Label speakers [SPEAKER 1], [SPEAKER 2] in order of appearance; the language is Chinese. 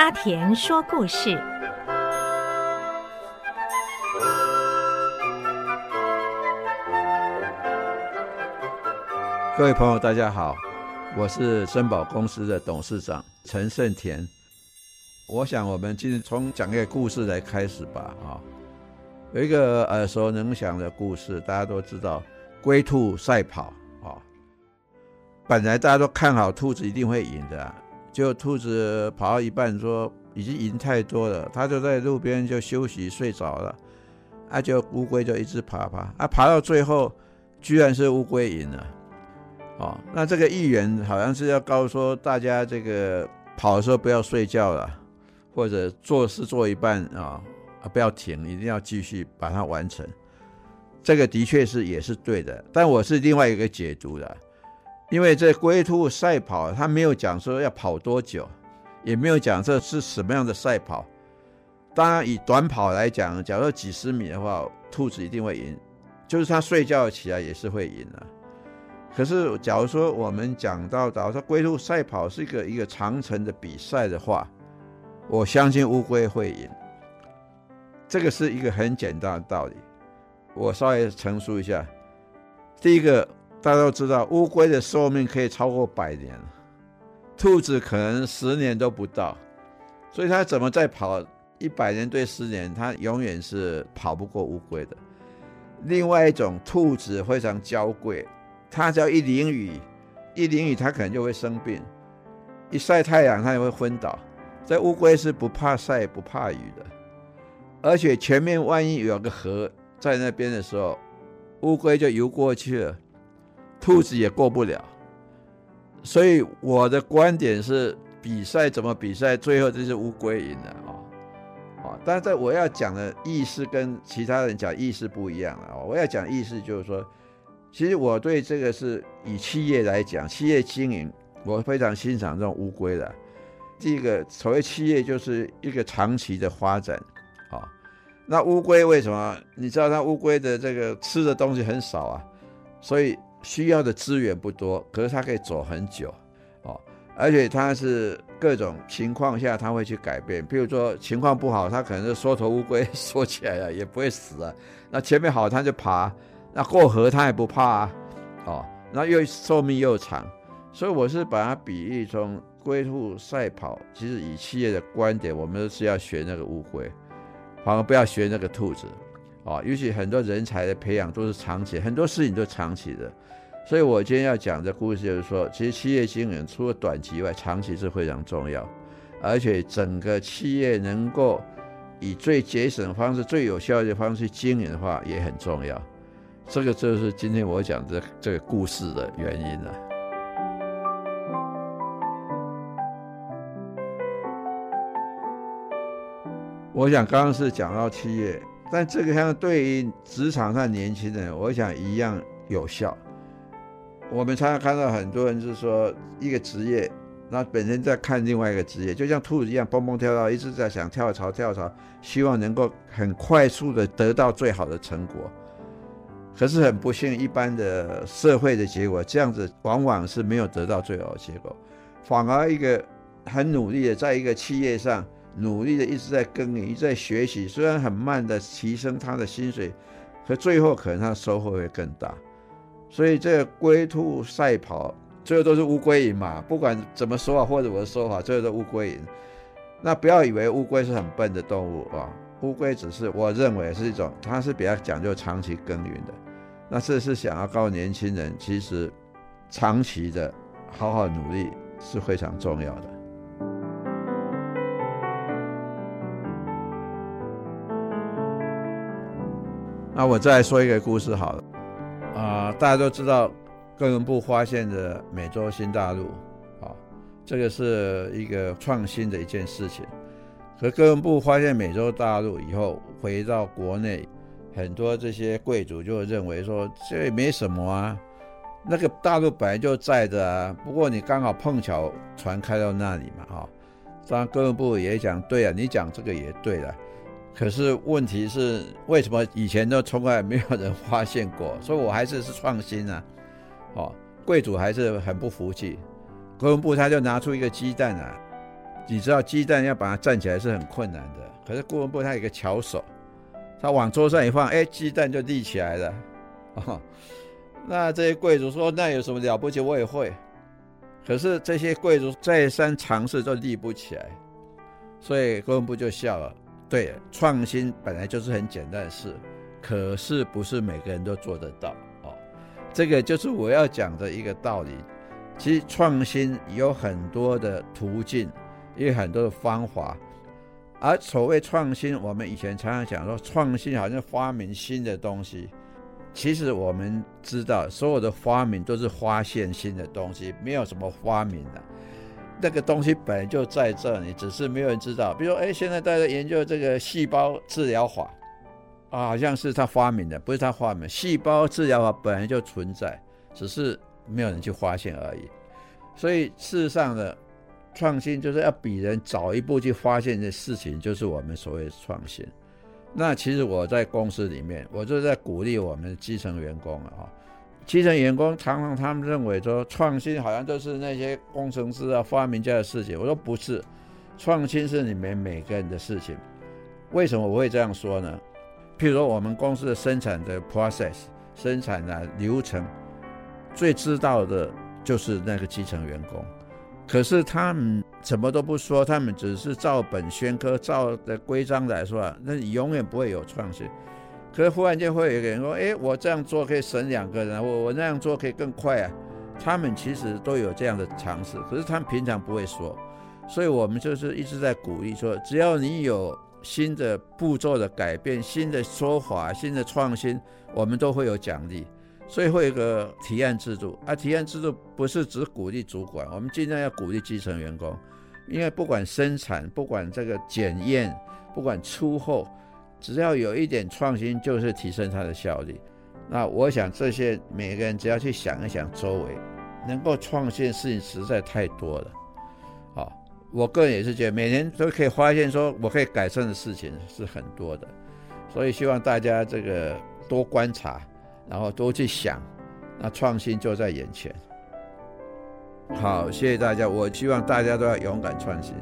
[SPEAKER 1] 阿田说故事。
[SPEAKER 2] 各位朋友，大家好，我是森宝公司的董事长陈胜田。我想，我们今天从讲一个故事来开始吧。啊，有一个耳熟能详的故事，大家都知道，龟兔赛跑。啊，本来大家都看好兔子一定会赢的，结果兔子跑到一半说已经赢太多了，他就在路边就休息睡着了。啊，就乌龟就一直爬爬，啊，爬到最后，居然是乌龟赢了。哦，那这个议员好像是要告诉说大家，这个跑的时候不要睡觉了，或者做事做一半啊啊不要停，一定要继续把它完成。这个的确是也是对的，但我是另外一个解读的，因为这龟兔赛跑，他没有讲说要跑多久，也没有讲这是什么样的赛跑。当然以短跑来讲，假如几十米的话，兔子一定会赢，就是它睡觉起来也是会赢的。可是，假如说我们讲到，假如说龟兔赛跑是一个一个长程的比赛的话，我相信乌龟会赢。这个是一个很简单的道理。我稍微陈述一下。第一个，大家都知道，乌龟的寿命可以超过百年，兔子可能十年都不到，所以它怎么再跑一百年对十年，它永远是跑不过乌龟的。另外一种，兔子非常娇贵。它只要一淋雨，一淋雨它可能就会生病，一晒太阳它就会昏倒。这乌龟是不怕晒不怕雨的，而且前面万一有个河在那边的时候，乌龟就游过去了，兔子也过不了。所以我的观点是，比赛怎么比赛，最后就是乌龟赢了啊！啊，但是在我要讲的意思跟其他人讲意思不一样了。我要讲意思就是说。其实我对这个是以企业来讲，企业经营，我非常欣赏这种乌龟的。第一个，所谓企业就是一个长期的发展，啊。那乌龟为什么？你知道它乌龟的这个吃的东西很少啊，所以需要的资源不多，可是它可以走很久，哦，而且它是各种情况下它会去改变。譬如说情况不好，它可能是缩头乌龟，缩起来了也不会死啊。那前面好，它就爬。那过河它也不怕啊，哦，那又寿命又长，所以我是把它比喻成龟兔赛跑。其实以企业的观点，我们是要学那个乌龟，反而不要学那个兔子，啊，尤其很多人才的培养都是长期，很多事情都是长期的。所以我今天要讲的故事就是说，其实企业经营除了短期以外，长期是非常重要，而且整个企业能够以最节省的方式、最有效的方式经营的话，也很重要。这个就是今天我讲的这个故事的原因了。我想刚刚是讲到企业，但这个像对于职场上年轻人，我想一样有效。我们常常看到很多人是说一个职业，那本身在看另外一个职业，就像兔子一样蹦蹦跳跳，一直在想跳槽跳槽，希望能够很快速的得到最好的成果。可是很不幸，一般的社会的结果这样子，往往是没有得到最好的结果，反而一个很努力的，在一个企业上努力的一直在耕耘，一直在学习，虽然很慢的提升他的薪水，可最后可能他的收获会更大。所以这个龟兔赛跑，最后都是乌龟赢嘛。不管怎么说啊，或者我的说法，最后都乌龟赢。那不要以为乌龟是很笨的动物啊，乌龟只是我认为是一种，它是比较讲究长期耕耘的。那这是想要告诉年轻人，其实长期的好好努力是非常重要的。那我再说一个故事好了，啊、呃，大家都知道哥伦布发现的美洲新大陆，啊，这个是一个创新的一件事情。可哥伦布发现美洲大陆以后，回到国内。很多这些贵族就认为说，这也没什么啊，那个大陆本来就在的啊，不过你刚好碰巧船开到那里嘛，哈。当然哥伦布也讲对啊，你讲这个也对了。可是问题是，为什么以前都从来没有人发现过？所以我还是是创新啊，哦，贵族还是很不服气。哥伦布他就拿出一个鸡蛋啊，你知道鸡蛋要把它站起来是很困难的，可是哥伦布他有个巧手，他往桌上一放，哎，鸡蛋就立起来了。哦，那这些贵族说，那有什么了不起？我也会。可是这些贵族再三尝试都立不起来，所以哥伦布就笑了。对，创新本来就是很简单的事，可是不是每个人都做得到哦。这个就是我要讲的一个道理。其实创新有很多的途径，也有很多的方法。而所谓创新，我们以前常常讲说，创新好像发明新的东西。其实我们知道，所有的发明都是发现新的东西，没有什么发明的。那个东西本来就在这里，只是没有人知道。比如说，哎，现在大家研究这个细胞治疗法，啊，好像是他发明的，不是他发明。细胞治疗法本来就存在，只是没有人去发现而已。所以，事实上的创新就是要比人早一步去发现的事情，就是我们所谓的创新。那其实我在公司里面，我就在鼓励我们基层员工啊，基层员工常常他们认为说创新好像都是那些工程师啊、发明家的事情。我说不是，创新是你们每个人的事情。为什么我会这样说呢？譬如说我们公司的生产的 process、生产的流程，最知道的就是那个基层员工。可是他们什么都不说，他们只是照本宣科，照的规章来说，那永远不会有创新。可是忽然间会有一个人说：“哎，我这样做可以省两个人，我我那样做可以更快啊。”他们其实都有这样的尝试，可是他们平常不会说。所以我们就是一直在鼓励说，只要你有新的步骤的改变、新的说法、新的创新，我们都会有奖励。所以会有一个提案制度啊，提案制度不是只鼓励主管，我们尽量要鼓励基层员工，因为不管生产，不管这个检验，不管出货，只要有一点创新，就是提升它的效率。那我想这些每个人只要去想一想，周围能够创新的事情实在太多了。好，我个人也是觉得每年都可以发现说我可以改善的事情是很多的，所以希望大家这个多观察。然后多去想，那创新就在眼前。好，谢谢大家。我希望大家都要勇敢创新。